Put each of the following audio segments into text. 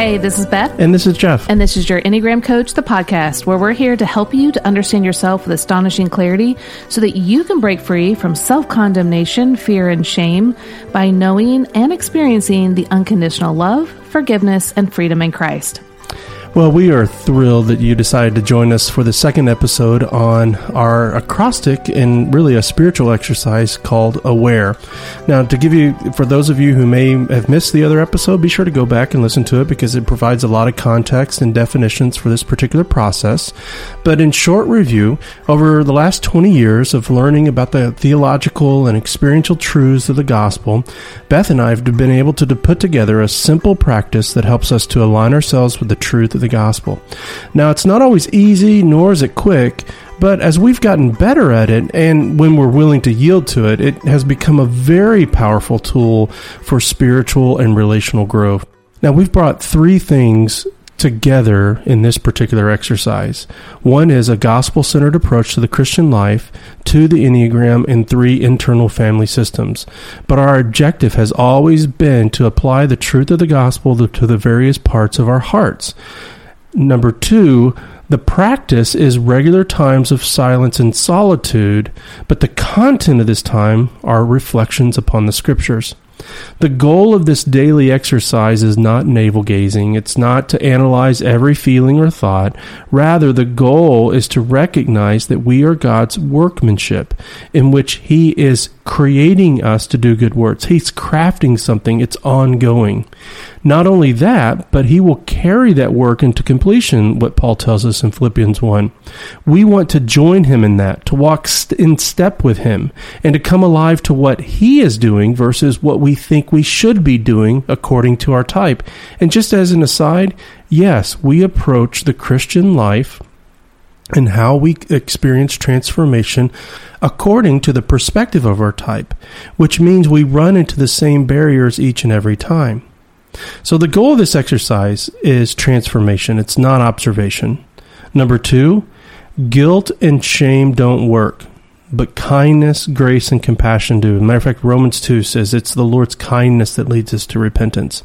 Hey, this is Beth. And this is Jeff. And this is your Enneagram Coach, the podcast, where we're here to help you to understand yourself with astonishing clarity so that you can break free from self condemnation, fear, and shame by knowing and experiencing the unconditional love, forgiveness, and freedom in Christ. Well, we are thrilled that you decided to join us for the second episode on our acrostic and really a spiritual exercise called Aware. Now, to give you, for those of you who may have missed the other episode, be sure to go back and listen to it because it provides a lot of context and definitions for this particular process. But in short review, over the last 20 years of learning about the theological and experiential truths of the gospel, Beth and I have been able to put together a simple practice that helps us to align ourselves with the truth the gospel. Now, it's not always easy, nor is it quick, but as we've gotten better at it, and when we're willing to yield to it, it has become a very powerful tool for spiritual and relational growth. Now, we've brought three things together in this particular exercise. One is a gospel centered approach to the Christian life, two, the Enneagram, and three, internal family systems. But our objective has always been to apply the truth of the gospel to the various parts of our hearts. Number two, the practice is regular times of silence and solitude, but the content of this time are reflections upon the scriptures. The goal of this daily exercise is not navel gazing. It's not to analyze every feeling or thought. Rather, the goal is to recognize that we are God's workmanship in which He is creating us to do good works. He's crafting something, it's ongoing. Not only that, but he will carry that work into completion, what Paul tells us in Philippians 1. We want to join him in that, to walk in step with him, and to come alive to what he is doing versus what we think we should be doing according to our type. And just as an aside, yes, we approach the Christian life and how we experience transformation according to the perspective of our type, which means we run into the same barriers each and every time. So the goal of this exercise is transformation. It's not observation. Number two, guilt and shame don't work, but kindness, grace, and compassion do. Matter of fact, Romans 2 says it's the Lord's kindness that leads us to repentance.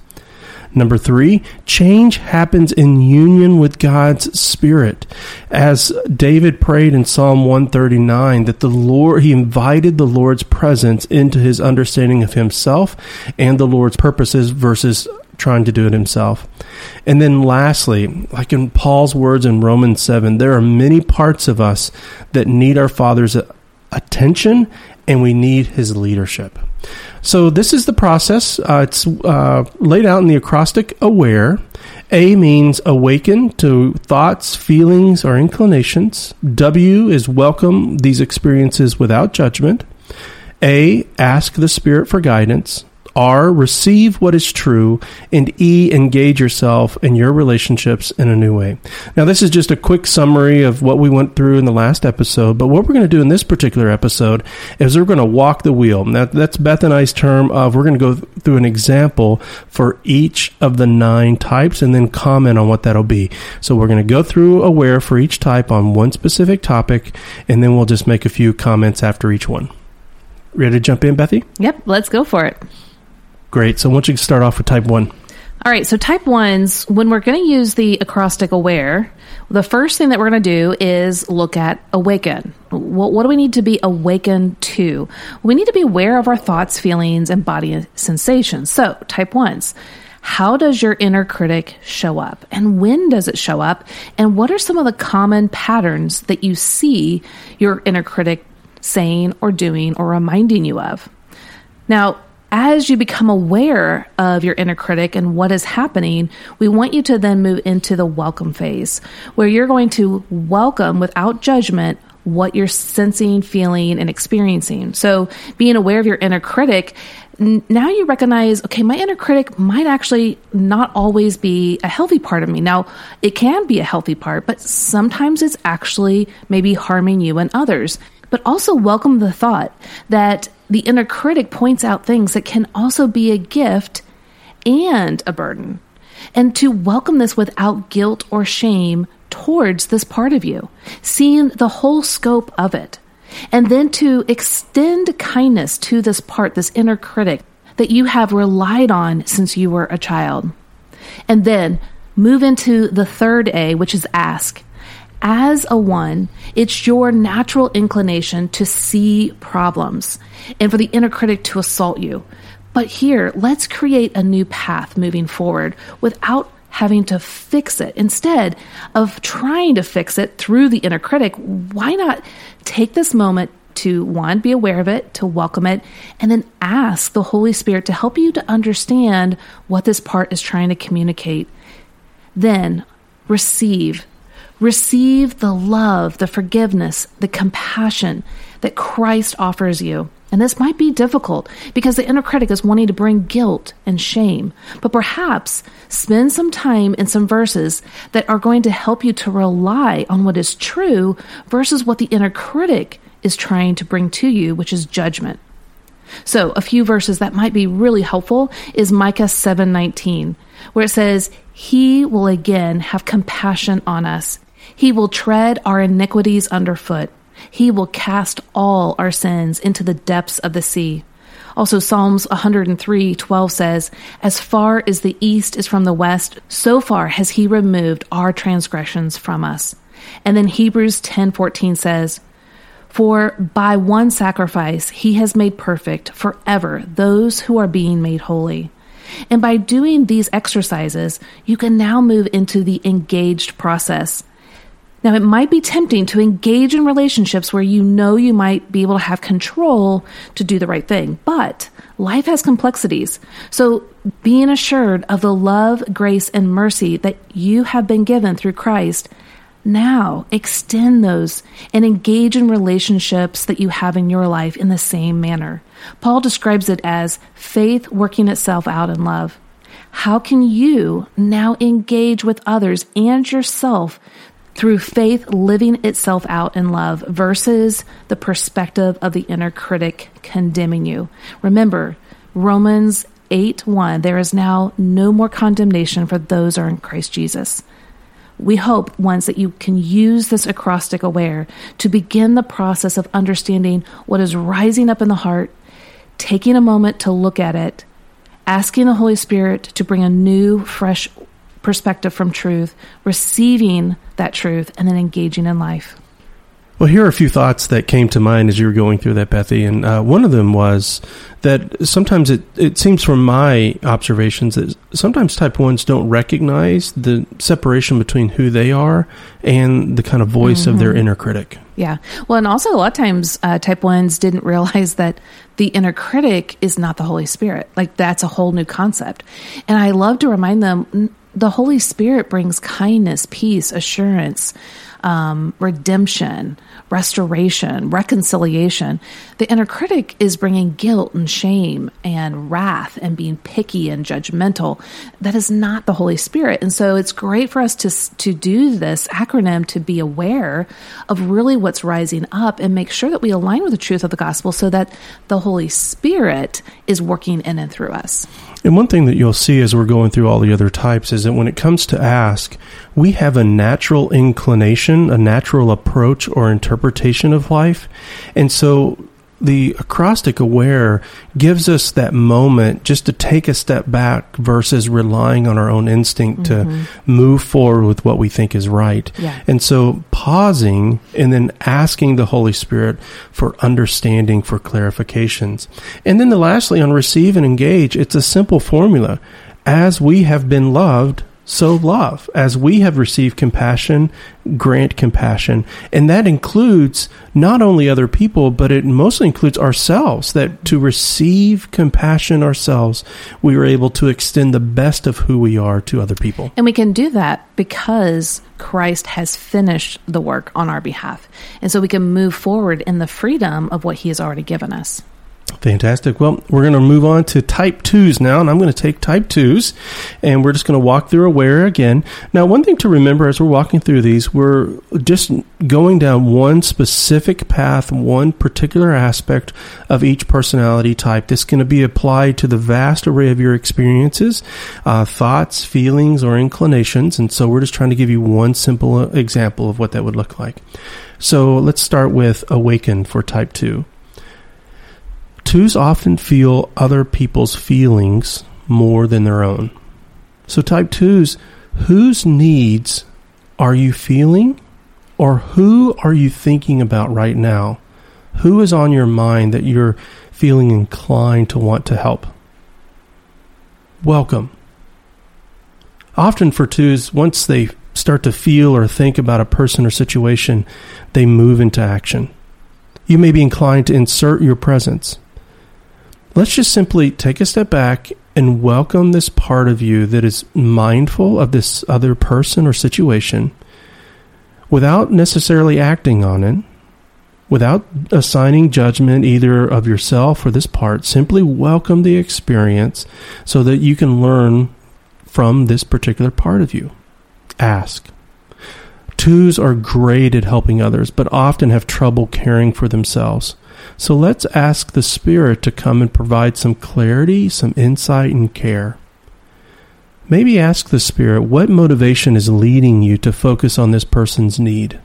Number three, change happens in union with God's Spirit. As David prayed in Psalm 139, that the Lord, he invited the Lord's presence into his understanding of himself and the Lord's purposes versus trying to do it himself. And then lastly, like in Paul's words in Romans 7, there are many parts of us that need our Father's attention and we need his leadership. So this is the process. Uh, it's uh, laid out in the acrostic aware. A means awaken to thoughts, feelings, or inclinations. W is welcome these experiences without judgment. A, ask the Spirit for guidance. R, receive what is true, and E, engage yourself in your relationships in a new way. Now, this is just a quick summary of what we went through in the last episode, but what we're going to do in this particular episode is we're going to walk the wheel. Now, that's Beth and I's term of we're going to go through an example for each of the nine types and then comment on what that'll be. So we're going to go through aware for each type on one specific topic, and then we'll just make a few comments after each one. Ready to jump in, Bethy? Yep, let's go for it. Great. So, why don't you start off with type one? All right. So, type ones, when we're going to use the acrostic aware, the first thing that we're going to do is look at awaken. What, what do we need to be awakened to? We need to be aware of our thoughts, feelings, and body sensations. So, type ones. How does your inner critic show up? And when does it show up? And what are some of the common patterns that you see your inner critic saying or doing or reminding you of? Now, as you become aware of your inner critic and what is happening, we want you to then move into the welcome phase where you're going to welcome without judgment what you're sensing, feeling, and experiencing. So, being aware of your inner critic, now you recognize, okay, my inner critic might actually not always be a healthy part of me. Now, it can be a healthy part, but sometimes it's actually maybe harming you and others. But also welcome the thought that the inner critic points out things that can also be a gift and a burden. And to welcome this without guilt or shame towards this part of you, seeing the whole scope of it. And then to extend kindness to this part, this inner critic that you have relied on since you were a child. And then move into the third A, which is ask. As a one, it's your natural inclination to see problems and for the inner critic to assault you. But here, let's create a new path moving forward without having to fix it. Instead of trying to fix it through the inner critic, why not take this moment to one, be aware of it, to welcome it, and then ask the Holy Spirit to help you to understand what this part is trying to communicate. Then receive. Receive the love, the forgiveness, the compassion that Christ offers you. And this might be difficult because the inner critic is wanting to bring guilt and shame. But perhaps spend some time in some verses that are going to help you to rely on what is true versus what the inner critic is trying to bring to you, which is judgment. So, a few verses that might be really helpful is Micah 7:19, where it says, "He will again have compassion on us. He will tread our iniquities underfoot." He will cast all our sins into the depths of the sea. Also, Psalms 103:12 says, "As far as the east is from the west, so far has he removed our transgressions from us." And then Hebrews 10:14 says, "For by one sacrifice he has made perfect forever those who are being made holy." And by doing these exercises, you can now move into the engaged process. Now, it might be tempting to engage in relationships where you know you might be able to have control to do the right thing, but life has complexities. So, being assured of the love, grace, and mercy that you have been given through Christ, now extend those and engage in relationships that you have in your life in the same manner. Paul describes it as faith working itself out in love. How can you now engage with others and yourself through faith living itself out in love versus the perspective of the inner critic condemning you. Remember, Romans 8 1, there is now no more condemnation for those are in Christ Jesus. We hope once that you can use this acrostic aware to begin the process of understanding what is rising up in the heart, taking a moment to look at it, asking the Holy Spirit to bring a new, fresh perspective from truth, receiving that truth, and then engaging in life. Well, here are a few thoughts that came to mind as you were going through that, Bethy. And uh, one of them was that sometimes it, it seems from my observations that sometimes type ones don't recognize the separation between who they are and the kind of voice mm-hmm. of their mm-hmm. inner critic. Yeah. Well, and also a lot of times uh, type ones didn't realize that the inner critic is not the Holy Spirit. Like that's a whole new concept. And I love to remind them the Holy Spirit brings kindness, peace, assurance, um, redemption, restoration, reconciliation. The inner critic is bringing guilt and shame and wrath and being picky and judgmental. That is not the Holy Spirit. And so it's great for us to, to do this acronym to be aware of really what's rising up and make sure that we align with the truth of the gospel so that the Holy Spirit is working in and through us. And one thing that you'll see as we're going through all the other types is that when it comes to ask, we have a natural inclination, a natural approach or interpretation of life. And so the acrostic aware gives us that moment just to take a step back versus relying on our own instinct mm-hmm. to move forward with what we think is right. Yeah. And so pausing and then asking the Holy Spirit for understanding, for clarifications. And then the lastly on receive and engage, it's a simple formula. As we have been loved, so love. As we have received compassion, grant compassion. And that includes not only other people, but it mostly includes ourselves. That to receive compassion ourselves, we are able to extend the best of who we are to other people. And we can do that because Christ has finished the work on our behalf. And so we can move forward in the freedom of what he has already given us. Fantastic. Well, we're going to move on to type twos now, and I'm going to take type twos, and we're just going to walk through aware again. Now, one thing to remember as we're walking through these, we're just going down one specific path, one particular aspect of each personality type. This is going to be applied to the vast array of your experiences, uh, thoughts, feelings, or inclinations, and so we're just trying to give you one simple example of what that would look like. So let's start with awaken for type two. Twos often feel other people's feelings more than their own. So, type twos, whose needs are you feeling or who are you thinking about right now? Who is on your mind that you're feeling inclined to want to help? Welcome. Often for twos, once they start to feel or think about a person or situation, they move into action. You may be inclined to insert your presence. Let's just simply take a step back and welcome this part of you that is mindful of this other person or situation without necessarily acting on it, without assigning judgment either of yourself or this part. Simply welcome the experience so that you can learn from this particular part of you. Ask. Twos are great at helping others, but often have trouble caring for themselves. So let's ask the Spirit to come and provide some clarity, some insight, and care. Maybe ask the Spirit what motivation is leading you to focus on this person's need.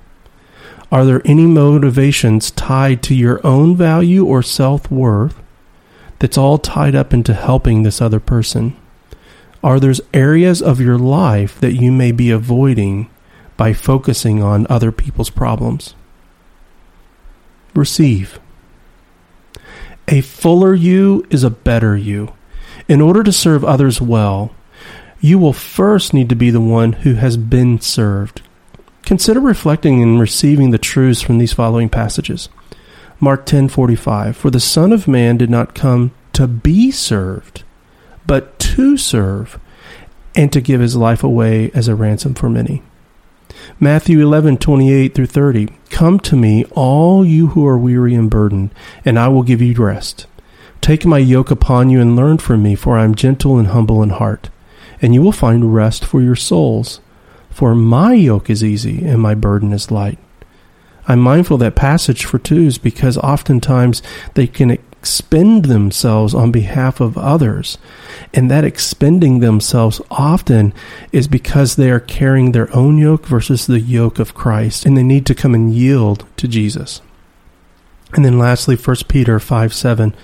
Are there any motivations tied to your own value or self worth that's all tied up into helping this other person? Are there areas of your life that you may be avoiding by focusing on other people's problems? Receive. A fuller you is a better you. In order to serve others well, you will first need to be the one who has been served. Consider reflecting and receiving the truths from these following passages. Mark 10:45 For the son of man did not come to be served, but to serve and to give his life away as a ransom for many. Matthew 11:28 through 30 Come to me all you who are weary and burdened and I will give you rest. Take my yoke upon you and learn from me for I am gentle and humble in heart and you will find rest for your souls for my yoke is easy and my burden is light. I'm mindful that passage for twos because oftentimes they can expend themselves on behalf of others. And that expending themselves often is because they are carrying their own yoke versus the yoke of Christ, and they need to come and yield to Jesus. And then lastly, 1 Peter 5 7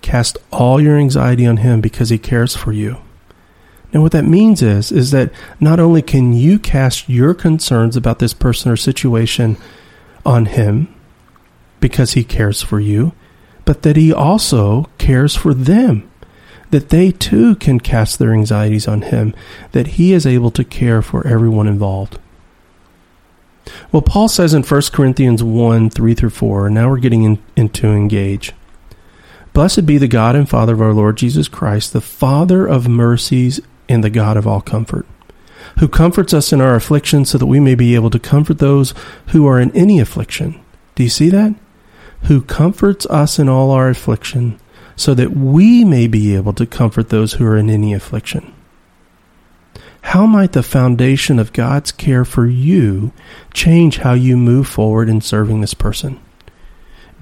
cast all your anxiety on him because he cares for you. Now, what that means is, is that not only can you cast your concerns about this person or situation on him because he cares for you, but that He also cares for them, that they too can cast their anxieties on Him, that He is able to care for everyone involved. Well, Paul says in 1 Corinthians 1 3 through 4, now we're getting in, into engage. Blessed be the God and Father of our Lord Jesus Christ, the Father of mercies and the God of all comfort, who comforts us in our affliction so that we may be able to comfort those who are in any affliction. Do you see that? Who comforts us in all our affliction, so that we may be able to comfort those who are in any affliction. How might the foundation of God's care for you change how you move forward in serving this person?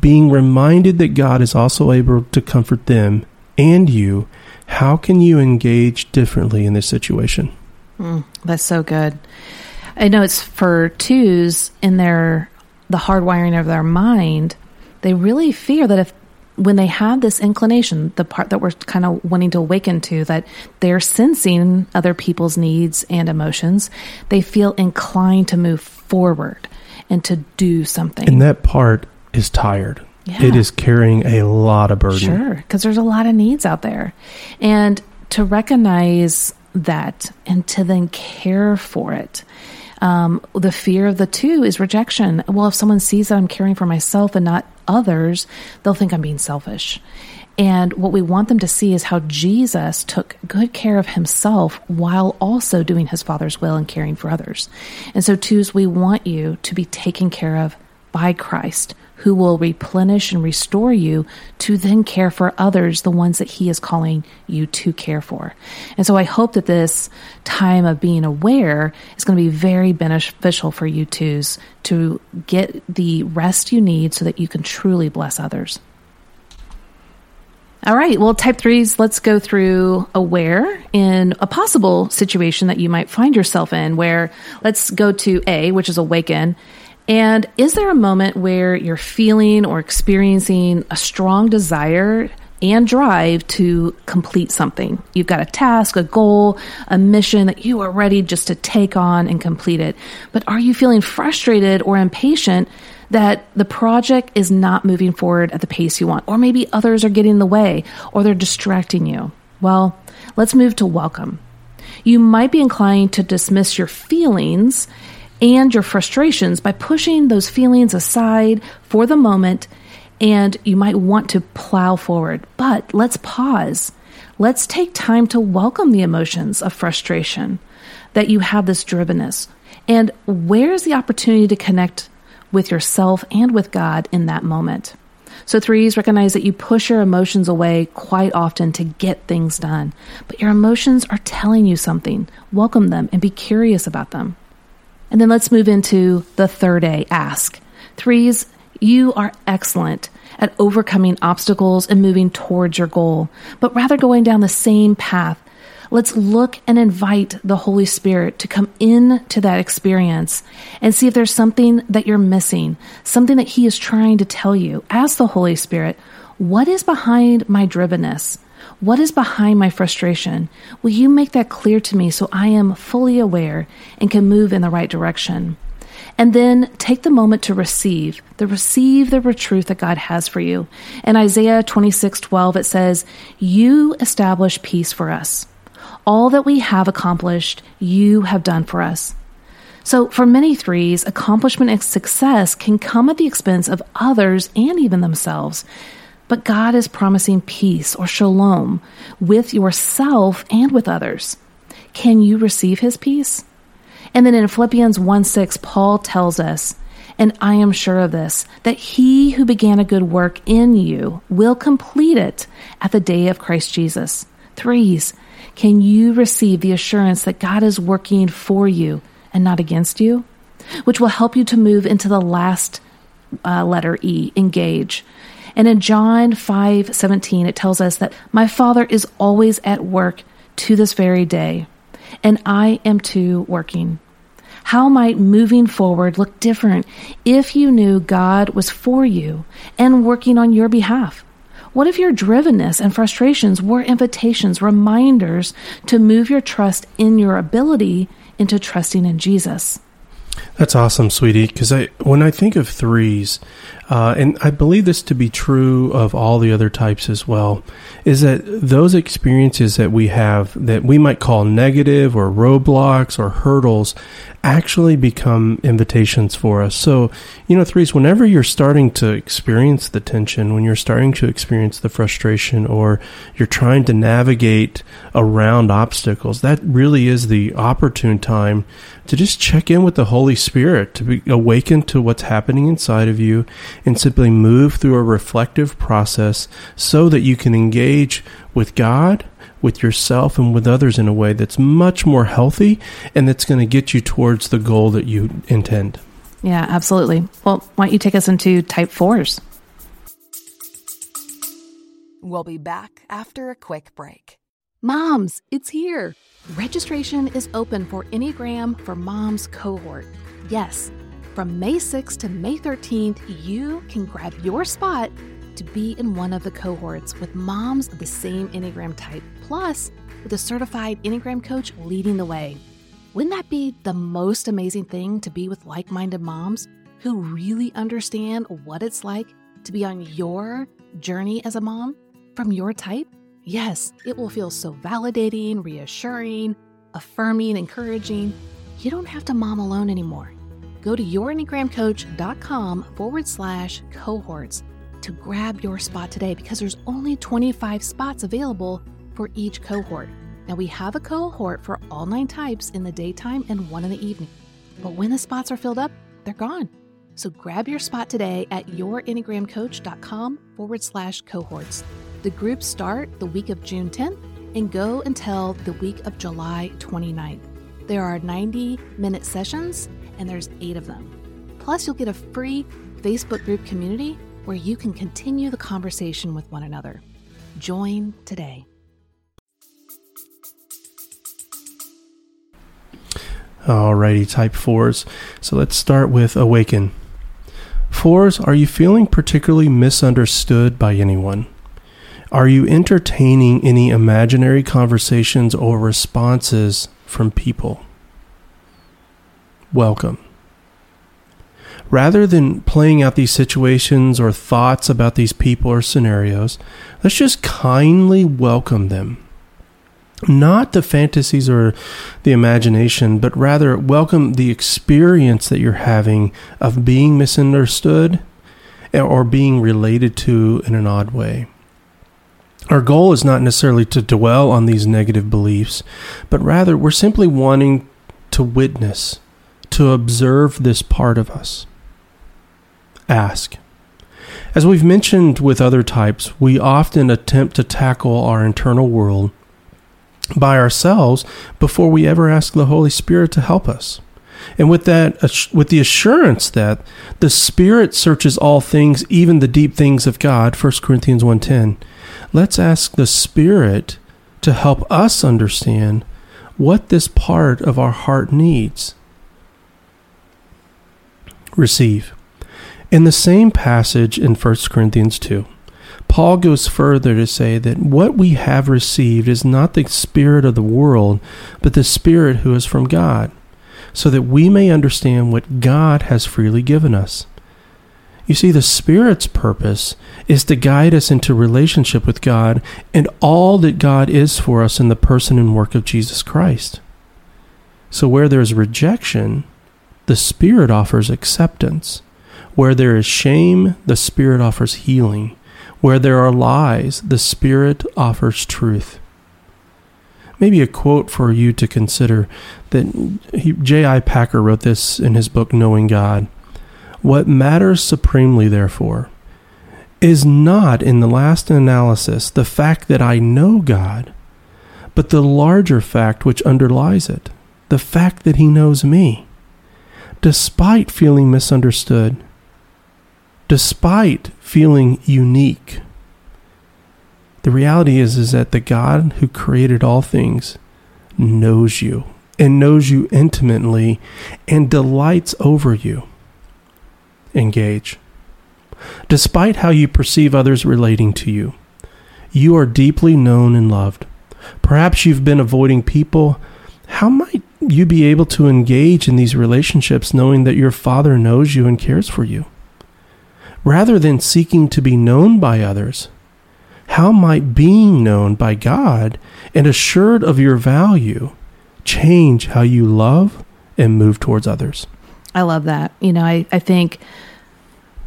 Being reminded that God is also able to comfort them and you, how can you engage differently in this situation? Mm, that's so good. I know it's for twos in their the hardwiring of their mind they really fear that if when they have this inclination, the part that we're kind of wanting to awaken to, that they're sensing other people's needs and emotions, they feel inclined to move forward and to do something. And that part is tired. Yeah. It is carrying a lot of burden. Sure, because there's a lot of needs out there. And to recognize that and to then care for it um, the fear of the two is rejection. Well, if someone sees that I'm caring for myself and not others, they'll think I'm being selfish. And what we want them to see is how Jesus took good care of himself while also doing his Father's will and caring for others. And so, twos, we want you to be taken care of by Christ who will replenish and restore you to then care for others, the ones that He is calling you to care for. And so I hope that this time of being aware is going to be very beneficial for you twos to get the rest you need so that you can truly bless others. All right. Well, type threes, let's go through aware in a possible situation that you might find yourself in where let's go to A, which is awaken. And is there a moment where you're feeling or experiencing a strong desire and drive to complete something. You've got a task, a goal, a mission that you are ready just to take on and complete it. But are you feeling frustrated or impatient that the project is not moving forward at the pace you want? Or maybe others are getting in the way or they're distracting you? Well, let's move to welcome. You might be inclined to dismiss your feelings and your frustrations by pushing those feelings aside for the moment and you might want to plow forward. But let's pause. Let's take time to welcome the emotions of frustration that you have this drivenness. And where is the opportunity to connect with yourself and with God in that moment? So, threes recognize that you push your emotions away quite often to get things done, but your emotions are telling you something. Welcome them and be curious about them. And then let's move into the third A ask. Threes, you are excellent at overcoming obstacles and moving towards your goal, but rather going down the same path. Let's look and invite the Holy Spirit to come into that experience and see if there's something that you're missing, something that He is trying to tell you. Ask the Holy Spirit, what is behind my drivenness? What is behind my frustration? Will you make that clear to me so I am fully aware and can move in the right direction? And then take the moment to receive, the receive the truth that God has for you. In Isaiah 26, 12, it says, You establish peace for us. All that we have accomplished, you have done for us. So, for many threes, accomplishment and success can come at the expense of others and even themselves. But God is promising peace or shalom with yourself and with others. Can you receive his peace? And then in Philippians 1 6, Paul tells us, and I am sure of this, that he who began a good work in you will complete it at the day of Christ Jesus. Threes, can you receive the assurance that God is working for you and not against you? Which will help you to move into the last uh, letter E, engage. And in John 5 17, it tells us that my Father is always at work to this very day and I am too working. How might moving forward look different if you knew God was for you and working on your behalf? What if your drivenness and frustrations were invitations, reminders to move your trust in your ability into trusting in Jesus? That's awesome, sweetie. Because I, when I think of threes, uh, and I believe this to be true of all the other types as well, is that those experiences that we have that we might call negative or roadblocks or hurdles actually become invitations for us. So, you know, threes, whenever you're starting to experience the tension, when you're starting to experience the frustration, or you're trying to navigate around obstacles, that really is the opportune time to just check in with the Holy Spirit, to be awakened to what's happening inside of you, and simply move through a reflective process so that you can engage with God with yourself and with others in a way that's much more healthy and that's going to get you towards the goal that you intend. Yeah, absolutely. Well, why don't you take us into type fours? We'll be back after a quick break. Moms, it's here. Registration is open for Enneagram for Moms cohort. Yes, from May 6th to May 13th, you can grab your spot to be in one of the cohorts with moms of the same Enneagram type, plus with a certified Enneagram coach leading the way. Wouldn't that be the most amazing thing to be with like minded moms who really understand what it's like to be on your journey as a mom from your type? Yes, it will feel so validating, reassuring, affirming, encouraging. You don't have to mom alone anymore. Go to yourenneagramcoach.com forward slash cohorts to grab your spot today because there's only 25 spots available for each cohort. Now, we have a cohort for all nine types in the daytime and one in the evening. But when the spots are filled up, they're gone. So grab your spot today at yourenneagramcoach.com forward slash cohorts. The groups start the week of June 10th and go until the week of July 29th. There are 90 minute sessions and there's eight of them. Plus, you'll get a free Facebook group community where you can continue the conversation with one another. Join today. Alrighty, type fours. So let's start with awaken. Fours, are you feeling particularly misunderstood by anyone? Are you entertaining any imaginary conversations or responses from people? Welcome. Rather than playing out these situations or thoughts about these people or scenarios, let's just kindly welcome them not the fantasies or the imagination, but rather welcome the experience that you're having of being misunderstood or being related to in an odd way. Our goal is not necessarily to dwell on these negative beliefs, but rather we're simply wanting to witness, to observe this part of us. Ask. As we've mentioned with other types, we often attempt to tackle our internal world by ourselves before we ever ask the Holy Spirit to help us. And with that, with the assurance that the Spirit searches all things, even the deep things of God, 1 Corinthians 1.10, let's ask the Spirit to help us understand what this part of our heart needs. Receive. In the same passage in 1 Corinthians 2, Paul goes further to say that what we have received is not the Spirit of the world, but the Spirit who is from God, so that we may understand what God has freely given us. You see, the Spirit's purpose is to guide us into relationship with God and all that God is for us in the person and work of Jesus Christ. So, where there is rejection, the Spirit offers acceptance. Where there is shame, the Spirit offers healing. Where there are lies, the Spirit offers truth. Maybe a quote for you to consider that J.I. Packer wrote this in his book, Knowing God. What matters supremely, therefore, is not in the last analysis the fact that I know God, but the larger fact which underlies it, the fact that He knows me. Despite feeling misunderstood, despite feeling unique. The reality is is that the God who created all things knows you and knows you intimately and delights over you. Engage. Despite how you perceive others relating to you, you are deeply known and loved. Perhaps you've been avoiding people. How might you be able to engage in these relationships knowing that your Father knows you and cares for you? rather than seeking to be known by others? How might being known by God and assured of your value change how you love and move towards others? I love that. You know, I, I think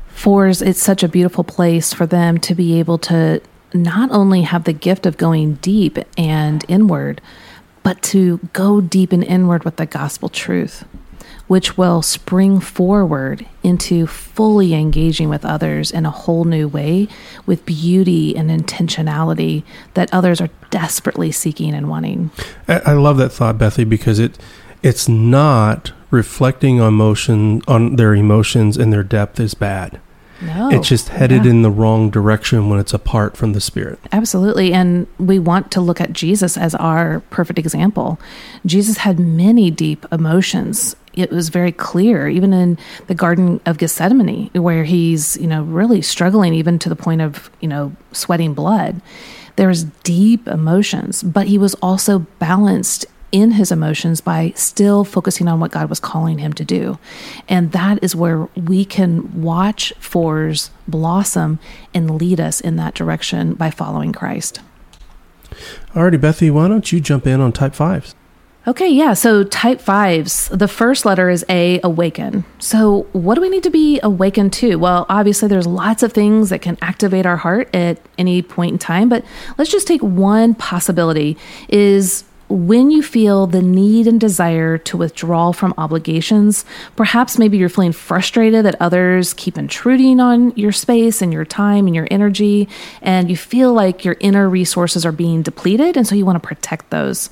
fours, it's such a beautiful place for them to be able to not only have the gift of going deep and inward, but to go deep and inward with the gospel truth which will spring forward into fully engaging with others in a whole new way with beauty and intentionality that others are desperately seeking and wanting. I love that thought, Bethy, because it it's not reflecting on emotion on their emotions and their depth is bad. No. It's just headed yeah. in the wrong direction when it's apart from the Spirit. Absolutely. And we want to look at Jesus as our perfect example. Jesus had many deep emotions. It was very clear, even in the Garden of Gethsemane, where he's, you know, really struggling, even to the point of, you know, sweating blood. There was deep emotions, but he was also balanced in his emotions by still focusing on what God was calling him to do. And that is where we can watch fours blossom and lead us in that direction by following Christ. Alrighty, Bethy, why don't you jump in on type fives? Okay, yeah. So type fives, the first letter is A, awaken. So what do we need to be awakened to? Well, obviously, there's lots of things that can activate our heart at any point in time, but let's just take one possibility is when you feel the need and desire to withdraw from obligations, perhaps maybe you're feeling frustrated that others keep intruding on your space and your time and your energy, and you feel like your inner resources are being depleted, and so you want to protect those.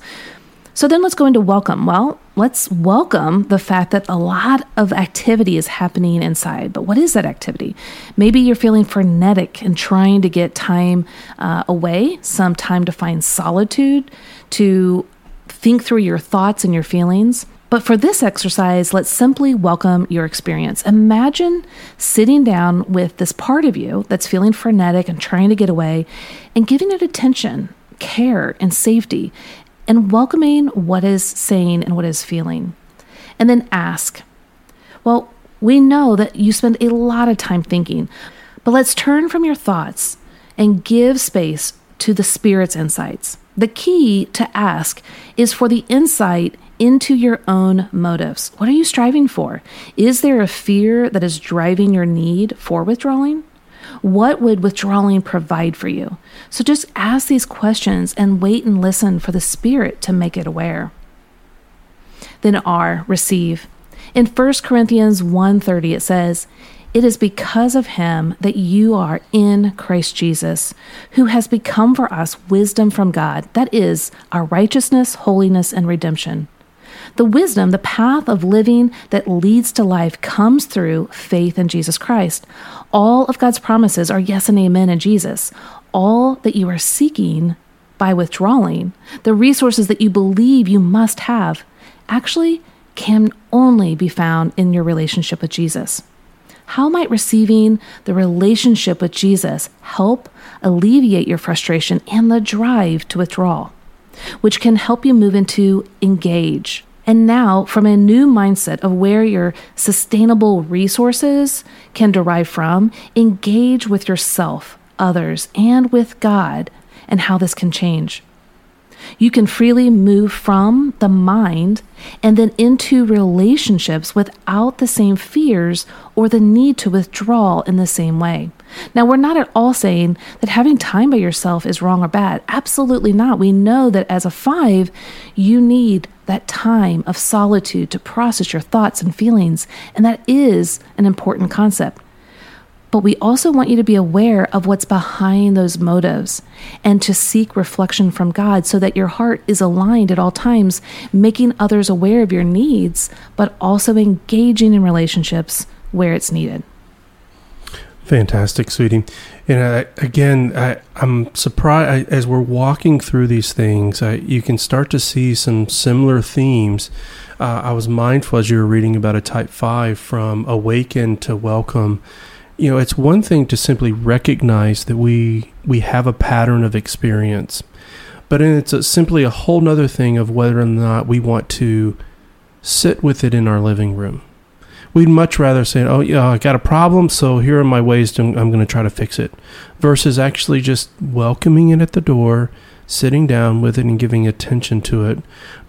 So then let's go into welcome. Well, let's welcome the fact that a lot of activity is happening inside. But what is that activity? Maybe you're feeling frenetic and trying to get time uh, away, some time to find solitude, to think through your thoughts and your feelings. But for this exercise, let's simply welcome your experience. Imagine sitting down with this part of you that's feeling frenetic and trying to get away and giving it attention, care, and safety, and welcoming what is saying and what is feeling. And then ask, well, we know that you spend a lot of time thinking, but let's turn from your thoughts and give space to the Spirit's insights. The key to ask is for the insight into your own motives. What are you striving for? Is there a fear that is driving your need for withdrawing? What would withdrawing provide for you? So just ask these questions and wait and listen for the Spirit to make it aware. Then R, receive. In 1 Corinthians 1:30 it says, it is because of him that you are in Christ Jesus, who has become for us wisdom from God, that is, our righteousness, holiness, and redemption. The wisdom, the path of living that leads to life, comes through faith in Jesus Christ. All of God's promises are yes and amen in Jesus. All that you are seeking by withdrawing, the resources that you believe you must have, actually can only be found in your relationship with Jesus. How might receiving the relationship with Jesus help alleviate your frustration and the drive to withdraw, which can help you move into engage? And now, from a new mindset of where your sustainable resources can derive from, engage with yourself, others, and with God, and how this can change. You can freely move from the mind and then into relationships without the same fears or the need to withdraw in the same way. Now, we're not at all saying that having time by yourself is wrong or bad. Absolutely not. We know that as a five, you need that time of solitude to process your thoughts and feelings, and that is an important concept but we also want you to be aware of what's behind those motives and to seek reflection from God so that your heart is aligned at all times, making others aware of your needs, but also engaging in relationships where it's needed. Fantastic, sweetie. And uh, again, I, am surprised I, as we're walking through these things, I, you can start to see some similar themes. Uh, I was mindful as you were reading about a type 5 from awaken to welcome you know, it's one thing to simply recognize that we we have a pattern of experience, but it's a, simply a whole nother thing of whether or not we want to sit with it in our living room. We'd much rather say, "Oh, yeah, I got a problem, so here are my ways to, I'm going to try to fix it," versus actually just welcoming it at the door sitting down with it and giving attention to it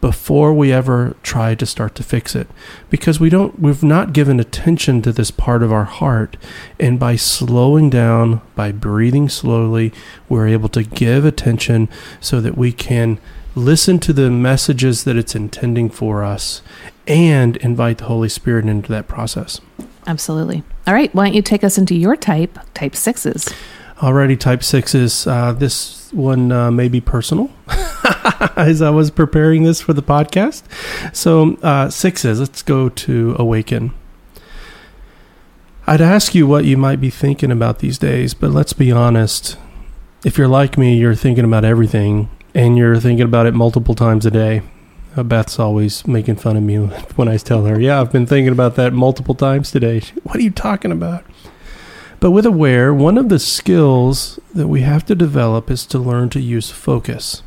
before we ever try to start to fix it. Because we don't we've not given attention to this part of our heart. And by slowing down by breathing slowly we're able to give attention so that we can listen to the messages that it's intending for us and invite the holy spirit into that process. Absolutely. All right. Why don't you take us into your type type sixes? Alrighty, type sixes. Uh, this one uh, may be personal as I was preparing this for the podcast. So, uh, sixes, let's go to awaken. I'd ask you what you might be thinking about these days, but let's be honest. If you're like me, you're thinking about everything and you're thinking about it multiple times a day. Uh, Beth's always making fun of me when I tell her, Yeah, I've been thinking about that multiple times today. What are you talking about? But with Aware, one of the skills that we have to develop is to learn to use focus.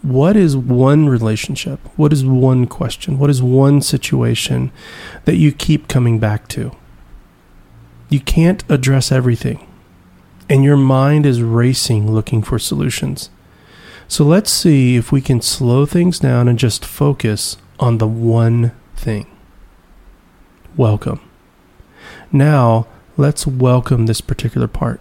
What is one relationship? What is one question? What is one situation that you keep coming back to? You can't address everything, and your mind is racing looking for solutions. So let's see if we can slow things down and just focus on the one thing. Welcome. Now, let's welcome this particular part.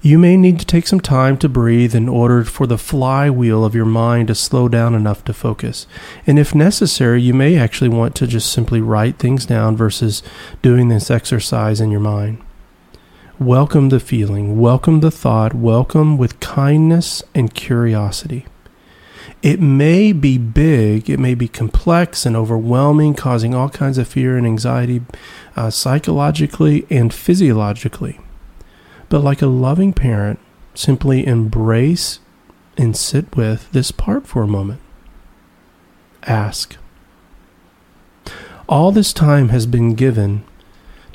You may need to take some time to breathe in order for the flywheel of your mind to slow down enough to focus. And if necessary, you may actually want to just simply write things down versus doing this exercise in your mind. Welcome the feeling, welcome the thought, welcome with kindness and curiosity. It may be big, it may be complex and overwhelming, causing all kinds of fear and anxiety uh, psychologically and physiologically. But like a loving parent, simply embrace and sit with this part for a moment. Ask, All this time has been given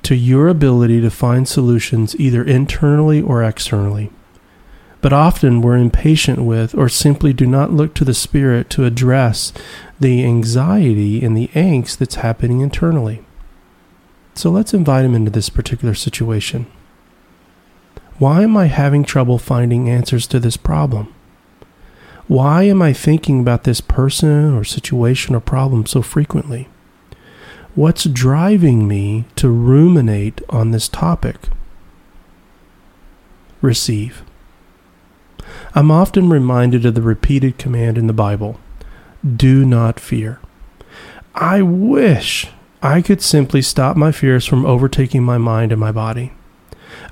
to your ability to find solutions either internally or externally. But often we're impatient with or simply do not look to the Spirit to address the anxiety and the angst that's happening internally. So let's invite him into this particular situation. Why am I having trouble finding answers to this problem? Why am I thinking about this person or situation or problem so frequently? What's driving me to ruminate on this topic? Receive. I'm often reminded of the repeated command in the Bible do not fear. I wish I could simply stop my fears from overtaking my mind and my body.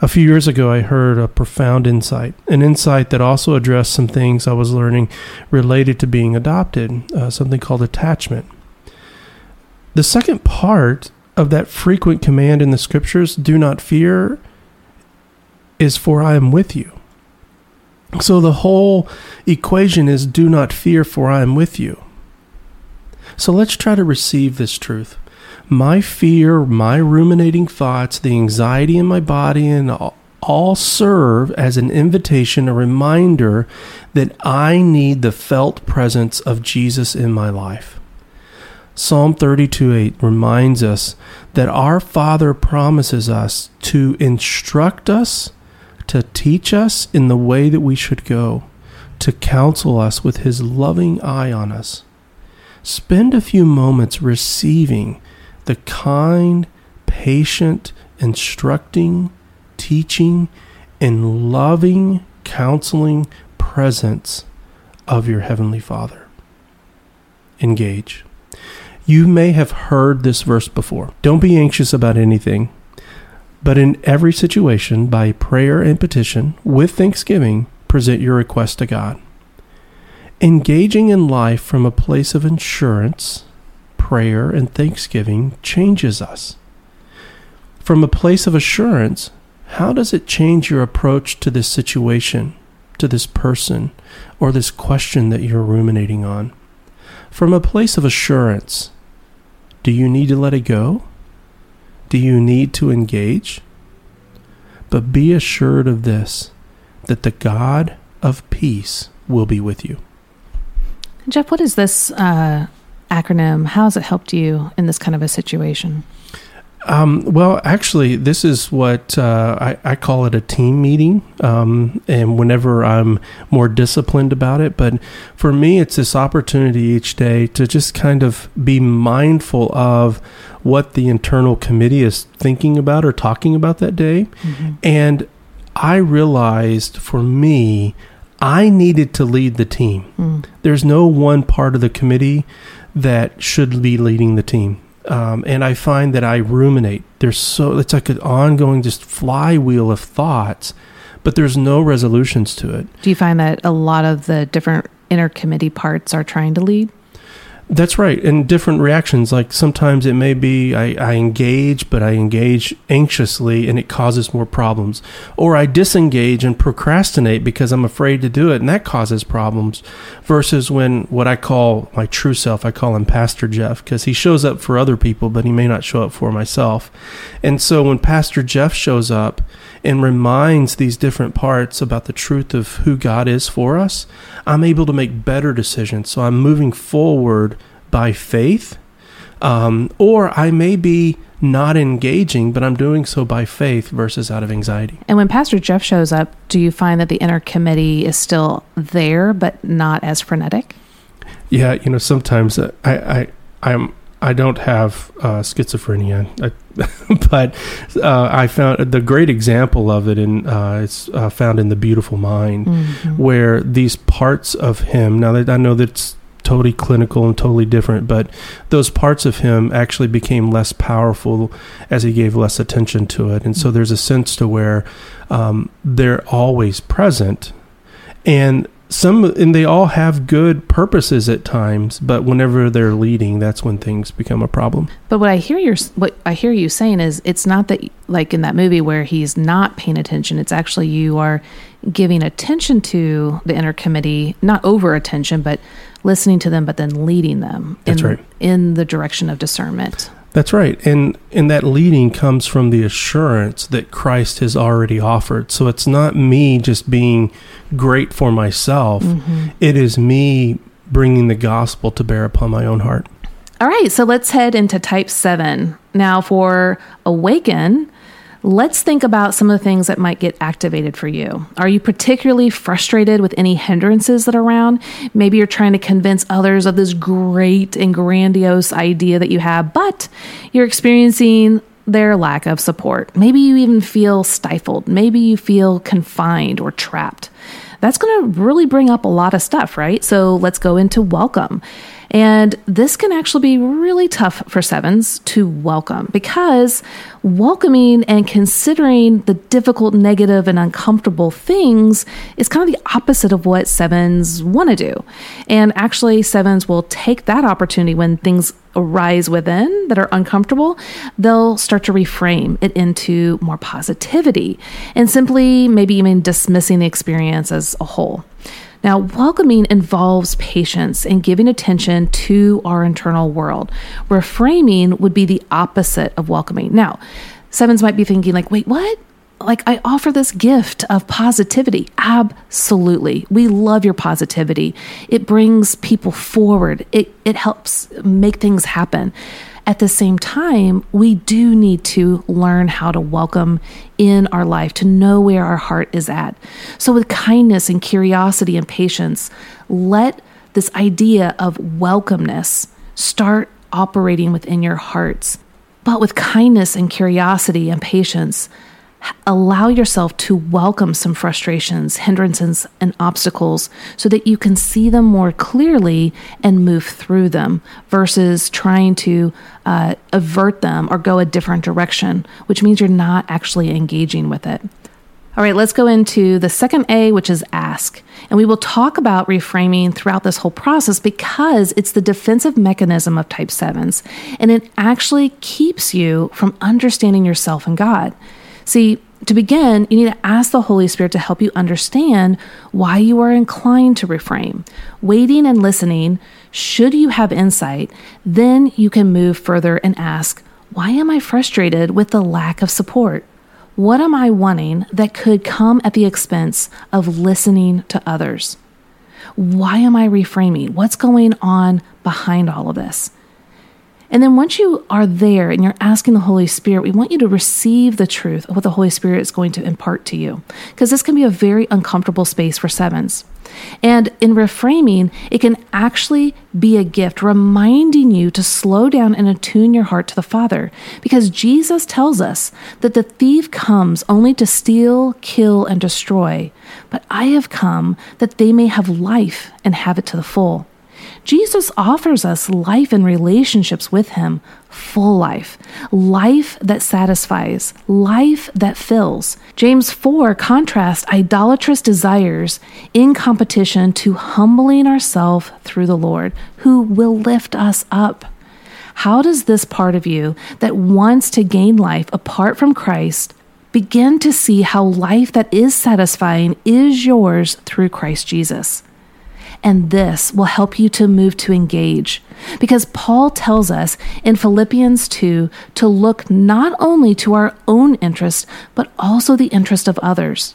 A few years ago, I heard a profound insight, an insight that also addressed some things I was learning related to being adopted, uh, something called attachment. The second part of that frequent command in the scriptures, do not fear, is for I am with you. So the whole equation is do not fear, for I am with you. So let's try to receive this truth. My fear, my ruminating thoughts, the anxiety in my body, and all, all serve as an invitation, a reminder that I need the felt presence of Jesus in my life. Psalm 32 8 reminds us that our Father promises us to instruct us to teach us in the way that we should go, to counsel us with his loving eye on us. Spend a few moments receiving the kind, patient, instructing, teaching, and loving, counseling presence of your Heavenly Father. Engage. You may have heard this verse before. Don't be anxious about anything but in every situation, by prayer and petition, with thanksgiving, present your request to God. Engaging in life from a place of assurance, prayer, and thanksgiving changes us. From a place of assurance, how does it change your approach to this situation, to this person, or this question that you're ruminating on? From a place of assurance, do you need to let it go? Do you need to engage? But be assured of this that the God of peace will be with you. Jeff, what is this uh, acronym? How has it helped you in this kind of a situation? Um, well, actually, this is what uh, I, I, call it a team meeting. Um, and whenever I'm more disciplined about it, but for me, it's this opportunity each day to just kind of be mindful of what the internal committee is thinking about or talking about that day. Mm-hmm. And I realized for me, I needed to lead the team. Mm. There's no one part of the committee that should be leading the team um, and I find that I ruminate. There's so it's like an ongoing just flywheel of thoughts, but there's no resolutions to it. Do you find that a lot of the different inner committee parts are trying to lead? That's right. And different reactions. Like sometimes it may be I, I, engage, but I engage anxiously and it causes more problems. Or I disengage and procrastinate because I'm afraid to do it and that causes problems. Versus when what I call my true self, I call him Pastor Jeff because he shows up for other people, but he may not show up for myself. And so when Pastor Jeff shows up and reminds these different parts about the truth of who God is for us, I'm able to make better decisions. So I'm moving forward by faith. Um, or I may be not engaging, but I'm doing so by faith versus out of anxiety. And when Pastor Jeff shows up, do you find that the inner committee is still there, but not as frenetic? Yeah, you know, sometimes I, I, I'm I don't have uh, schizophrenia, I, but uh, I found the great example of it in uh, it's uh, found in the Beautiful Mind, mm-hmm. where these parts of him. Now that I know that's totally clinical and totally different, but those parts of him actually became less powerful as he gave less attention to it, and so mm-hmm. there's a sense to where um, they're always present, and some and they all have good purposes at times but whenever they're leading that's when things become a problem. But what i hear you what i hear you saying is it's not that like in that movie where he's not paying attention it's actually you are giving attention to the inner committee not over attention but listening to them but then leading them that's in, right. in the direction of discernment That's right. And and that leading comes from the assurance that Christ has already offered. So it's not me just being great for myself. Mm-hmm. It is me bringing the gospel to bear upon my own heart. All right, so let's head into type seven. Now, for awaken, let's think about some of the things that might get activated for you. Are you particularly frustrated with any hindrances that are around? Maybe you're trying to convince others of this great and grandiose idea that you have, but you're experiencing their lack of support. Maybe you even feel stifled. Maybe you feel confined or trapped. That's going to really bring up a lot of stuff, right? So let's go into welcome. And this can actually be really tough for sevens to welcome because welcoming and considering the difficult, negative, and uncomfortable things is kind of the opposite of what sevens want to do. And actually, sevens will take that opportunity when things arise within that are uncomfortable, they'll start to reframe it into more positivity and simply maybe even dismissing the experience as a whole. Now, welcoming involves patience and giving attention to our internal world. Reframing would be the opposite of welcoming. Now, sevens might be thinking, like, wait, what? Like, I offer this gift of positivity. Absolutely. We love your positivity. It brings people forward, it, it helps make things happen. At the same time, we do need to learn how to welcome in our life, to know where our heart is at. So, with kindness and curiosity and patience, let this idea of welcomeness start operating within your hearts. But with kindness and curiosity and patience, allow yourself to welcome some frustrations, hindrances, and obstacles so that you can see them more clearly and move through them versus trying to uh, avert them or go a different direction, which means you're not actually engaging with it. All right, let's go into the second A, which is ask. And we will talk about reframing throughout this whole process because it's the defensive mechanism of type sevens. And it actually keeps you from understanding yourself and God. See, to begin, you need to ask the Holy Spirit to help you understand why you are inclined to reframe. Waiting and listening, should you have insight, then you can move further and ask, why am I frustrated with the lack of support? What am I wanting that could come at the expense of listening to others? Why am I reframing? What's going on behind all of this? And then once you are there and you're asking the Holy Spirit, we want you to receive the truth of what the Holy Spirit is going to impart to you. Because this can be a very uncomfortable space for sevens. And in reframing, it can actually be a gift reminding you to slow down and attune your heart to the Father. Because Jesus tells us that the thief comes only to steal, kill, and destroy. But I have come that they may have life and have it to the full. Jesus offers us life and relationships with Him, full life, life that satisfies, life that fills. James 4 contrasts idolatrous desires in competition to humbling ourselves through the Lord, who will lift us up. How does this part of you that wants to gain life apart from Christ begin to see how life that is satisfying is yours through Christ Jesus? And this will help you to move to engage. Because Paul tells us in Philippians 2 to look not only to our own interest, but also the interest of others.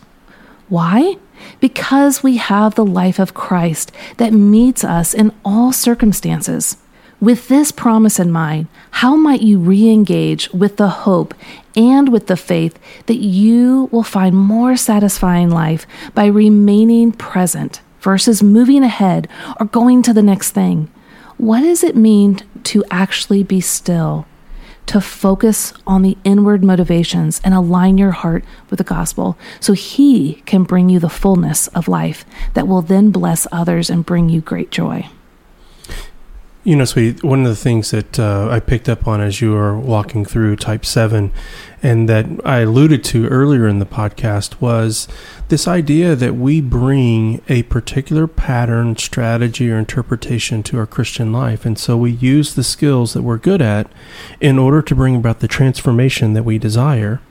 Why? Because we have the life of Christ that meets us in all circumstances. With this promise in mind, how might you re engage with the hope and with the faith that you will find more satisfying life by remaining present versus moving ahead or going to the next thing. What does it mean to actually be still? To focus on the inward motivations and align your heart with the gospel so He can bring you the fullness of life that will then bless others and bring you great joy. You know, sweetie, one of the things that uh, I picked up on as you were walking through Type 7 and that I alluded to earlier in the podcast was this idea that we bring a particular pattern, strategy, or interpretation to our Christian life. And so we use the skills that we're good at in order to bring about the transformation that we desire.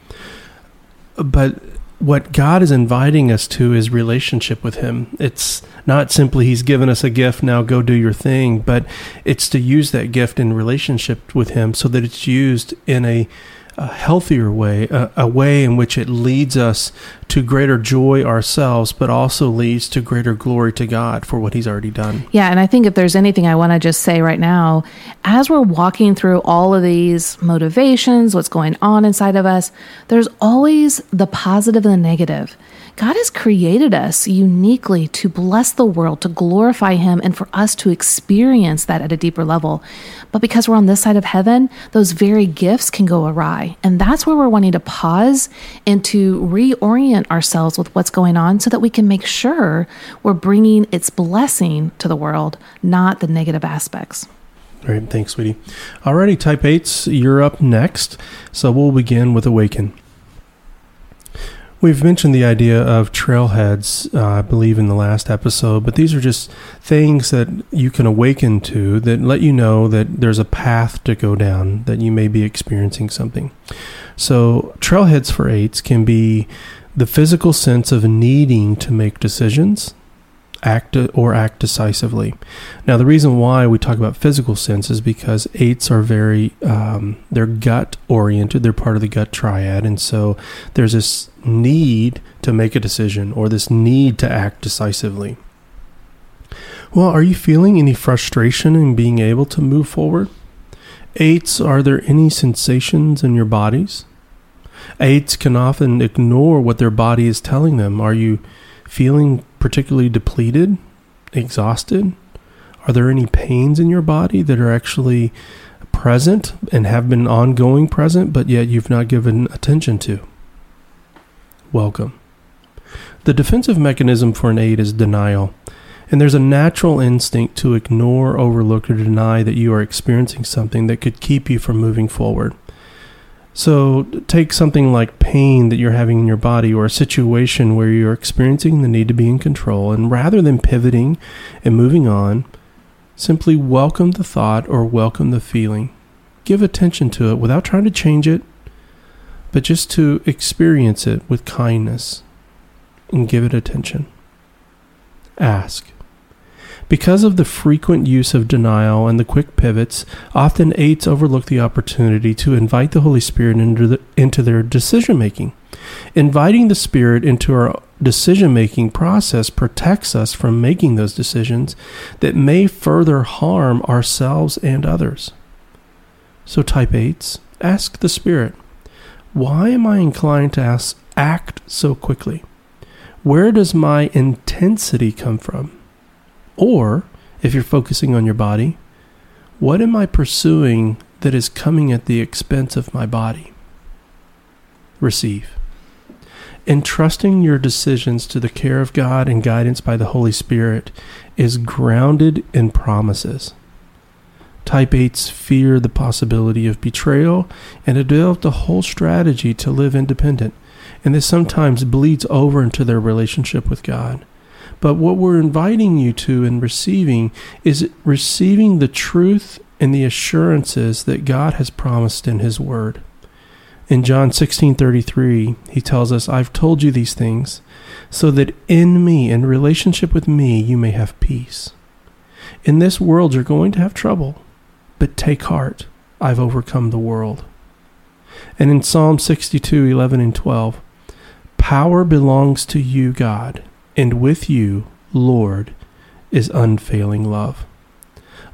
But what God is inviting us to is relationship with Him. It's not simply He's given us a gift, now go do your thing, but it's to use that gift in relationship with Him so that it's used in a a healthier way, a, a, way in which it leads us to greater joy ourselves, but also leads to greater glory to God for what He's already done. Yeah, and I think if there's anything I want to just say right now, as we're walking through all of these motivations, what's going on inside of us, there's always the positive and the negative. God has created us uniquely to bless the world, to glorify Him, and for us to experience that at a deeper level. But because we're on this side of heaven, those very gifts can go awry. And that's where we're wanting to pause and to reorient ourselves with what's going on so that we can make sure we're bringing its blessing to the world, not the negative aspects. All right. Thanks, sweetie. Alrighty, type 8s, you're up next. So we'll begin with Awaken. We've mentioned the idea of trailheads, uh, I believe, in the last episode, but these are just things that you can awaken to that let you know that there's a path to go down, that you may be experiencing something. So, trailheads for eights can be the physical sense of needing to make decisions, act or act decisively. Now, the reason why we talk about physical sense is because eights are very um, they're gut oriented. They're part of the gut triad, and so there's this need to make a decision or this need to act decisively. Well, are you feeling any frustration in being able to move forward? Eights, are there any sensations in your bodies? Eights can often ignore what their body is telling them. Are you feeling particularly depleted, exhausted? Are there any pains in your body that are actually present and have been ongoing present, but yet you've not given attention to? Welcome. The defensive mechanism for an aid is denial. And there's a natural instinct to ignore, overlook, or deny that you are experiencing something that could keep you from moving forward. So, take something like pain that you're having in your body or a situation where you're experiencing the need to be in control, and rather than pivoting and moving on, simply welcome the thought or welcome the feeling. Give attention to it without trying to change it, but just to experience it with kindness and give it attention. Ask. Because of the frequent use of denial and the quick pivots, often eights overlook the opportunity to invite the Holy Spirit into, the, into their decision making. Inviting the Spirit into our decision making process protects us from making those decisions that may further harm ourselves and others. So, type 8s, ask the Spirit, why am I inclined to ask, act so quickly? Where does my intensity come from? Or, if you're focusing on your body, what am I pursuing that is coming at the expense of my body? Receive. Entrusting your decisions to the care of God and guidance by the Holy Spirit is grounded in promises. Type 8s fear the possibility of betrayal and develop a whole strategy to live independent, and this sometimes bleeds over into their relationship with God. But what we're inviting you to and receiving is receiving the truth and the assurances that God has promised in his word. In John 16:33, he tells us, "I've told you these things so that in me, in relationship with me, you may have peace. In this world you're going to have trouble, but take heart, I've overcome the world." And in Psalm 62:11 and 12, "Power belongs to you, God and with you, Lord, is unfailing love.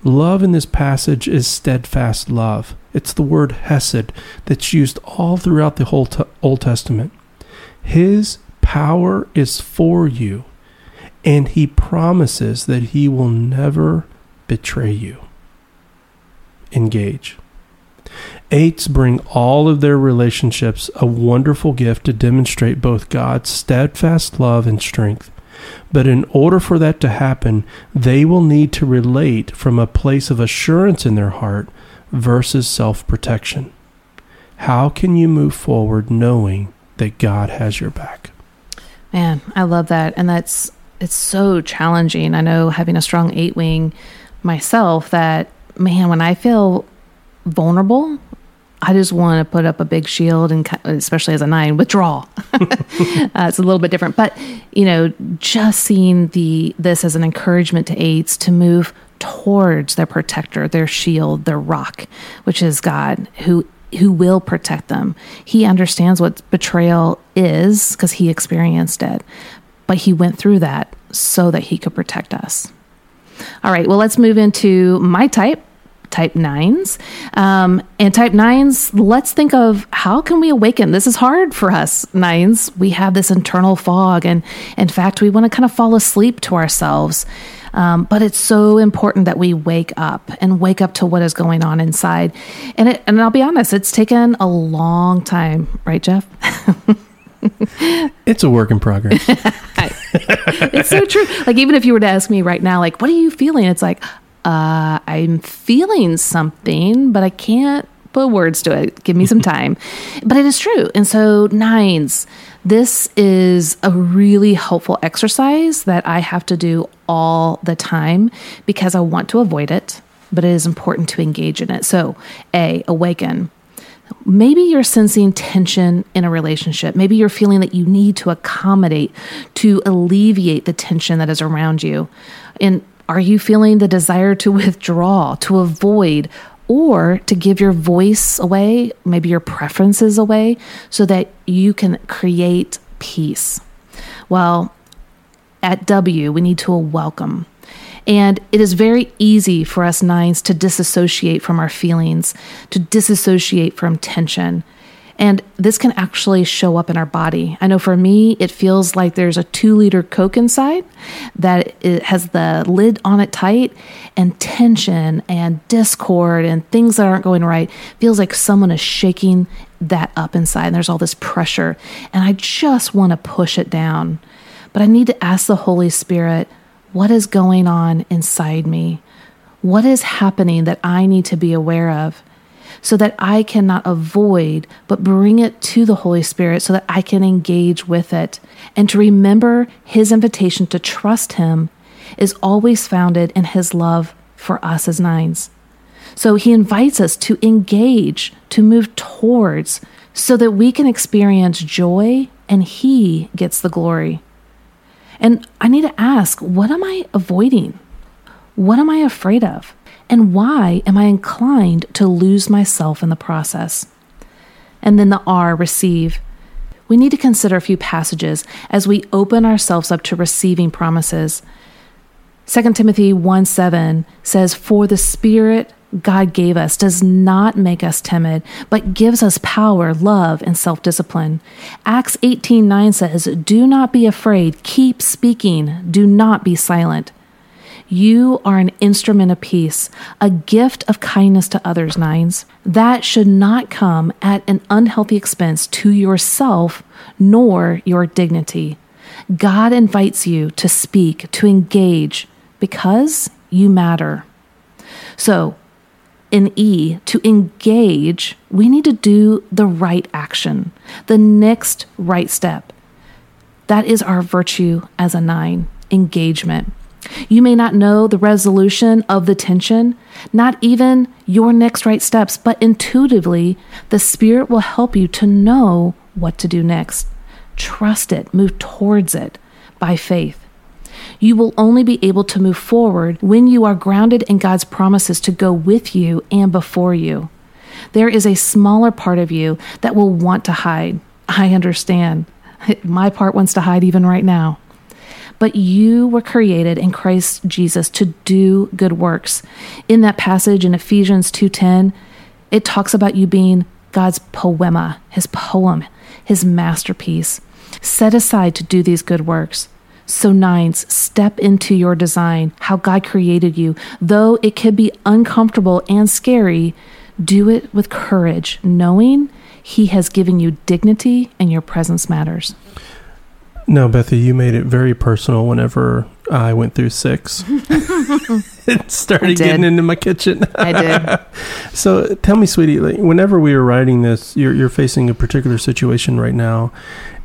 Love in this passage is steadfast love. It's the word hesed that's used all throughout the whole Old Testament. His power is for you, and he promises that he will never betray you. Engage. Eights bring all of their relationships a wonderful gift to demonstrate both God's steadfast love and strength. But in order for that to happen, they will need to relate from a place of assurance in their heart versus self protection. How can you move forward knowing that God has your back? Man, I love that. And that's it's so challenging. I know having a strong eight wing myself that man, when I feel vulnerable I just want to put up a big shield and especially as a nine withdraw. uh, it's a little bit different, but you know, just seeing the this as an encouragement to eights to move towards their protector, their shield, their rock, which is God, who who will protect them. He understands what betrayal is because he experienced it, but he went through that so that he could protect us. All right, well, let's move into my type, type nines. Um, and type nines, let's think of how can we awaken? This is hard for us nines. We have this internal fog, and in fact, we want to kind of fall asleep to ourselves. Um, but it's so important that we wake up and wake up to what is going on inside. And it, and I'll be honest, it's taken a long time, right, Jeff? It's a work in progress. it's so true. Like even if you were to ask me right now, like, what are you feeling? It's like, uh, I'm feeling something, but I can't put words to it. Give me some time. but it is true. And so nines, this is a really helpful exercise that I have to do all the time because I want to avoid it, but it is important to engage in it. So, A, awaken. Maybe you're sensing tension in a relationship. Maybe you're feeling that you need to accommodate to alleviate the tension that is around you. And are you feeling the desire to withdraw, to avoid, or to give your voice away, maybe your preferences away, so that you can create peace? Well, at W, we need to welcome. And it is very easy for us nines to disassociate from our feelings, to disassociate from tension. And this can actually show up in our body. I know for me, it feels like there's a two liter Coke inside that it has the lid on it tight, and tension and discord and things that aren't going right feels like someone is shaking that up inside. And there's all this pressure. And I just want to push it down. But I need to ask the Holy Spirit, what is going on inside me? What is happening that I need to be aware of so that I cannot avoid, but bring it to the Holy Spirit so that I can engage with it and to remember His invitation to trust Him is always founded in His love for us as nines. So He invites us to engage, to move towards, so that we can experience joy and He gets the glory. And I need to ask what am I avoiding? What am I afraid of? And why am I inclined to lose myself in the process? And then the R, receive. We need to consider a few passages as we open ourselves up to receiving promises. 2 Timothy 1 7 says, For the Spirit God gave us does not make us timid, but gives us power, love, and self discipline. Acts 18 9 says, Do not be afraid, keep speaking, do not be silent. You are an instrument of peace, a gift of kindness to others, nines. That should not come at an unhealthy expense to yourself nor your dignity. God invites you to speak, to engage, because you matter. So, in E, to engage, we need to do the right action, the next right step. That is our virtue as a nine engagement. You may not know the resolution of the tension, not even your next right steps, but intuitively, the Spirit will help you to know what to do next. Trust it, move towards it by faith. You will only be able to move forward when you are grounded in God's promises to go with you and before you. There is a smaller part of you that will want to hide. I understand. My part wants to hide even right now but you were created in Christ Jesus to do good works. In that passage in Ephesians 2:10, it talks about you being God's poema, his poem, his masterpiece, set aside to do these good works. So, nines, step into your design, how God created you. Though it can be uncomfortable and scary, do it with courage, knowing He has given you dignity and your presence matters. No, Bethy, you made it very personal whenever I went through six. it started getting into my kitchen. I did. so tell me, sweetie, like, whenever we were writing this, you're, you're facing a particular situation right now.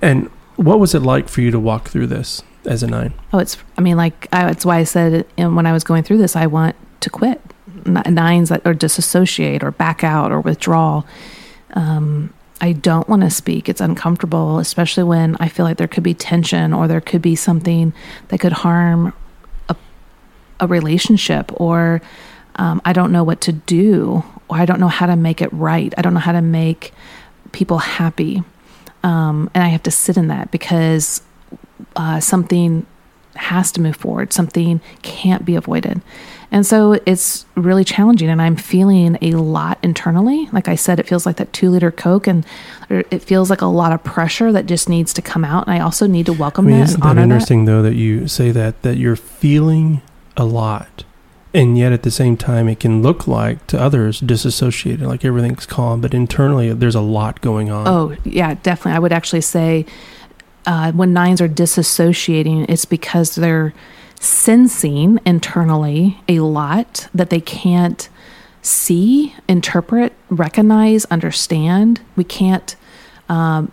And what was it like for you to walk through this as a nine? Oh, it's, I mean, like, I, that's why I said when I was going through this, I want to quit. Nines that or disassociate or back out or withdraw Um, I don't want to speak. It's uncomfortable, especially when I feel like there could be tension or there could be something that could harm a, a relationship, or um, I don't know what to do, or I don't know how to make it right. I don't know how to make people happy. Um, and I have to sit in that because uh, something has to move forward, something can't be avoided. And so it's really challenging, and I'm feeling a lot internally. Like I said, it feels like that two liter Coke, and it feels like a lot of pressure that just needs to come out. And I also need to welcome I mean, that. Isn't that interesting, though, that you say that, that you're feeling a lot, and yet at the same time, it can look like to others disassociated, like everything's calm, but internally, there's a lot going on. Oh, yeah, definitely. I would actually say uh, when nines are disassociating, it's because they're sensing internally a lot that they can't see, interpret, recognize, understand. We can't um,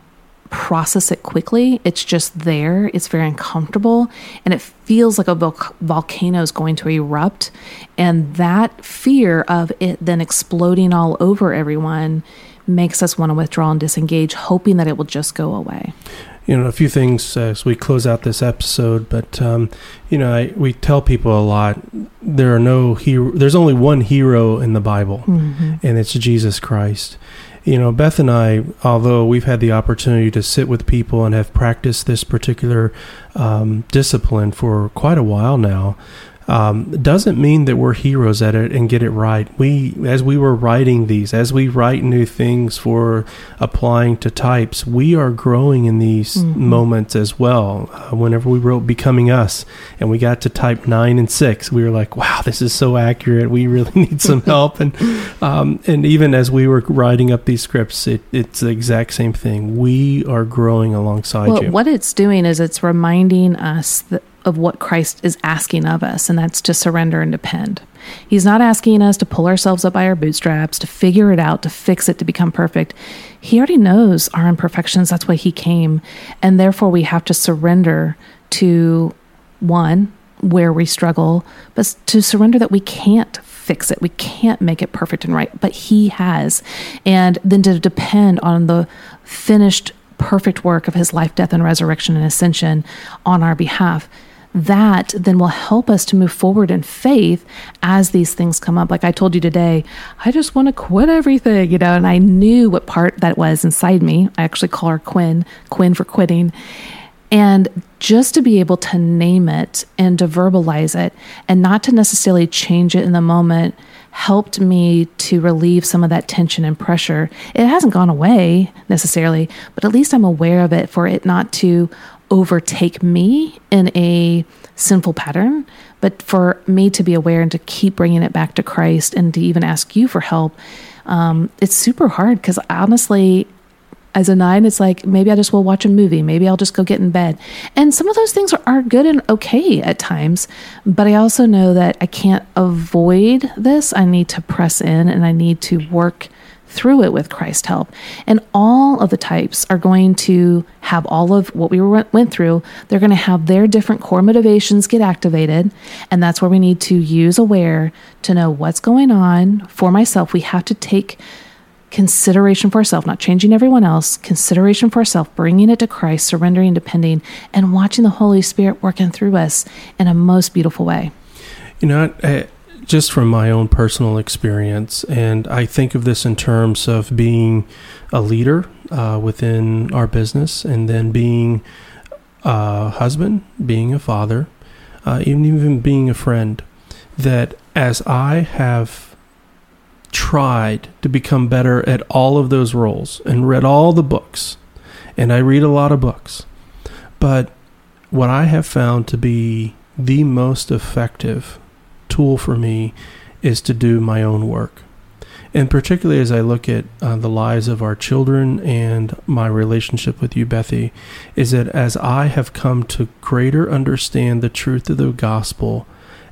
process it quickly. It's just there. It's very uncomfortable, and it feels like a vol- volcano is going to erupt. And that fear of it then exploding all over everyone makes us want to withdraw and disengage, hoping that it will just go away you know a few things as we close out this episode but um, you know I, we tell people a lot there are no hero there's only one hero in the bible mm-hmm. and it's jesus christ you know beth and i although we've had the opportunity to sit with people and have practiced this particular um, discipline for quite a while now um, doesn't mean that we're heroes at it and get it right. We, as we were writing these, as we write new things for applying to types, we are growing in these mm-hmm. moments as well. Uh, whenever we wrote "Becoming Us" and we got to type nine and six, we were like, "Wow, this is so accurate. We really need some help." and um, and even as we were writing up these scripts, it, it's the exact same thing. We are growing alongside well, you. What it's doing is it's reminding us that of what Christ is asking of us, and that's to surrender and depend. He's not asking us to pull ourselves up by our bootstraps, to figure it out, to fix it, to become perfect. He already knows our imperfections. That's why He came. And therefore, we have to surrender to one, where we struggle, but to surrender that we can't fix it. We can't make it perfect and right, but He has. And then to depend on the finished, perfect work of His life, death, and resurrection and ascension on our behalf that then will help us to move forward in faith as these things come up. Like I told you today, I just want to quit everything, you know, and I knew what part that was inside me. I actually call her Quinn, Quinn for quitting. And just to be able to name it and to verbalize it and not to necessarily change it in the moment helped me to relieve some of that tension and pressure. It hasn't gone away necessarily, but at least I'm aware of it for it not to overtake me in a sinful pattern, but for me to be aware and to keep bringing it back to Christ and to even ask you for help. Um, it's super hard because honestly, as a nine, it's like maybe I just will watch a movie. Maybe I'll just go get in bed. And some of those things are, are good and okay at times. But I also know that I can't avoid this. I need to press in and I need to work through it with Christ's help. And all of the types are going to have all of what we went through. They're going to have their different core motivations get activated. And that's where we need to use aware to know what's going on for myself. We have to take consideration for ourselves, not changing everyone else, consideration for ourselves, bringing it to Christ, surrendering, depending, and watching the Holy Spirit working through us in a most beautiful way. You know, I, just from my own personal experience, and I think of this in terms of being a leader uh, within our business, and then being a husband, being a father, uh, even even being a friend. That as I have tried to become better at all of those roles and read all the books, and I read a lot of books, but what I have found to be the most effective tool for me is to do my own work. And particularly as I look at uh, the lives of our children and my relationship with you, Bethy, is that as I have come to greater understand the truth of the gospel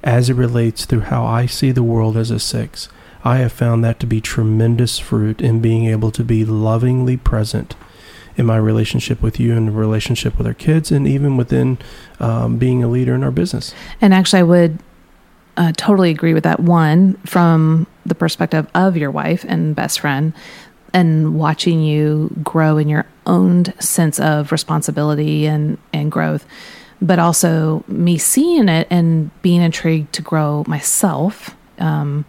as it relates through how I see the world as a six, I have found that to be tremendous fruit in being able to be lovingly present in my relationship with you and the relationship with our kids and even within um, being a leader in our business. And actually, I would uh, totally agree with that. One, from the perspective of your wife and best friend, and watching you grow in your own sense of responsibility and, and growth, but also me seeing it and being intrigued to grow myself. Um,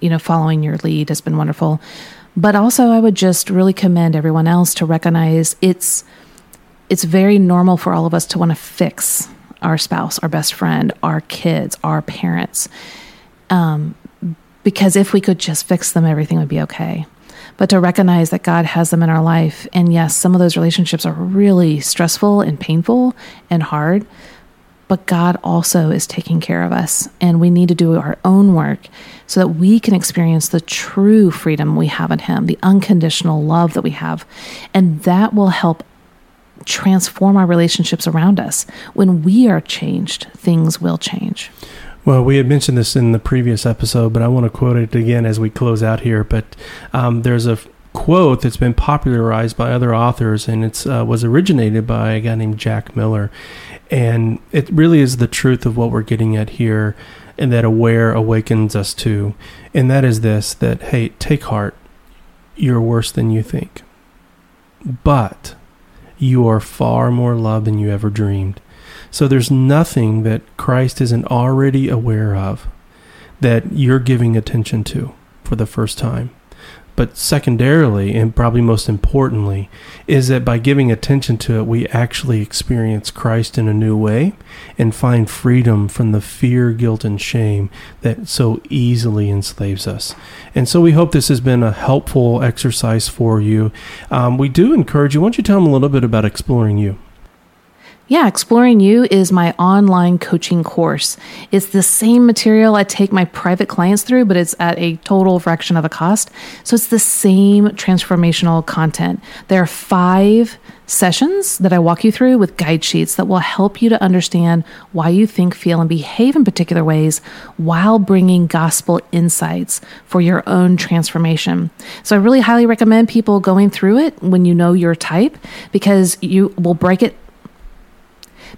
you know, following your lead has been wonderful. But also, I would just really commend everyone else to recognize it's it's very normal for all of us to want to fix our spouse, our best friend, our kids, our parents. Um, because if we could just fix them, everything would be okay. But to recognize that God has them in our life, and yes, some of those relationships are really stressful and painful and hard, but God also is taking care of us, and we need to do our own work so that we can experience the true freedom we have in Him, the unconditional love that we have. And that will help transform our relationships around us. When we are changed, things will change. Well, we had mentioned this in the previous episode, but I want to quote it again as we close out here. But um, there's a quote that's been popularized by other authors, and it uh, was originated by a guy named Jack Miller, and it really is the truth of what we're getting at here, and that aware awakens us to, and that is this: that hey, take heart, you're worse than you think, but you are far more loved than you ever dreamed. So there's nothing that Christ isn't already aware of that you're giving attention to for the first time. But secondarily, and probably most importantly, is that by giving attention to it, we actually experience Christ in a new way and find freedom from the fear, guilt, and shame that so easily enslaves us. And so we hope this has been a helpful exercise for you. Um, we do encourage you. Why don't you tell them a little bit about exploring you? Yeah, Exploring You is my online coaching course. It's the same material I take my private clients through, but it's at a total fraction of the cost. So it's the same transformational content. There are five sessions that I walk you through with guide sheets that will help you to understand why you think, feel, and behave in particular ways while bringing gospel insights for your own transformation. So I really highly recommend people going through it when you know your type because you will break it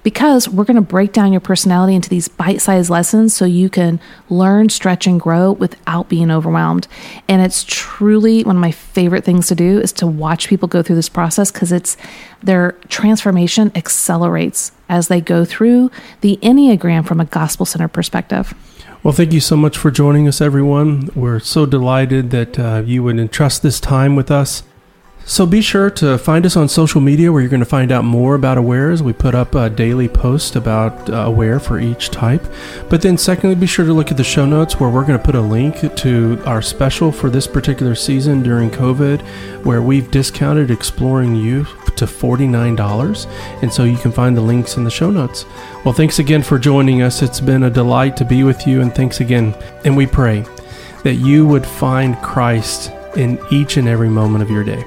because we're going to break down your personality into these bite sized lessons so you can learn, stretch, and grow without being overwhelmed. And it's truly one of my favorite things to do is to watch people go through this process because it's their transformation accelerates as they go through the Enneagram from a gospel centered perspective. Well, thank you so much for joining us, everyone. We're so delighted that uh, you would entrust this time with us. So be sure to find us on social media where you're going to find out more about Awares. We put up a daily post about uh, Aware for each type. But then, secondly, be sure to look at the show notes where we're going to put a link to our special for this particular season during COVID, where we've discounted Exploring You to $49. And so you can find the links in the show notes. Well, thanks again for joining us. It's been a delight to be with you. And thanks again. And we pray that you would find Christ in each and every moment of your day.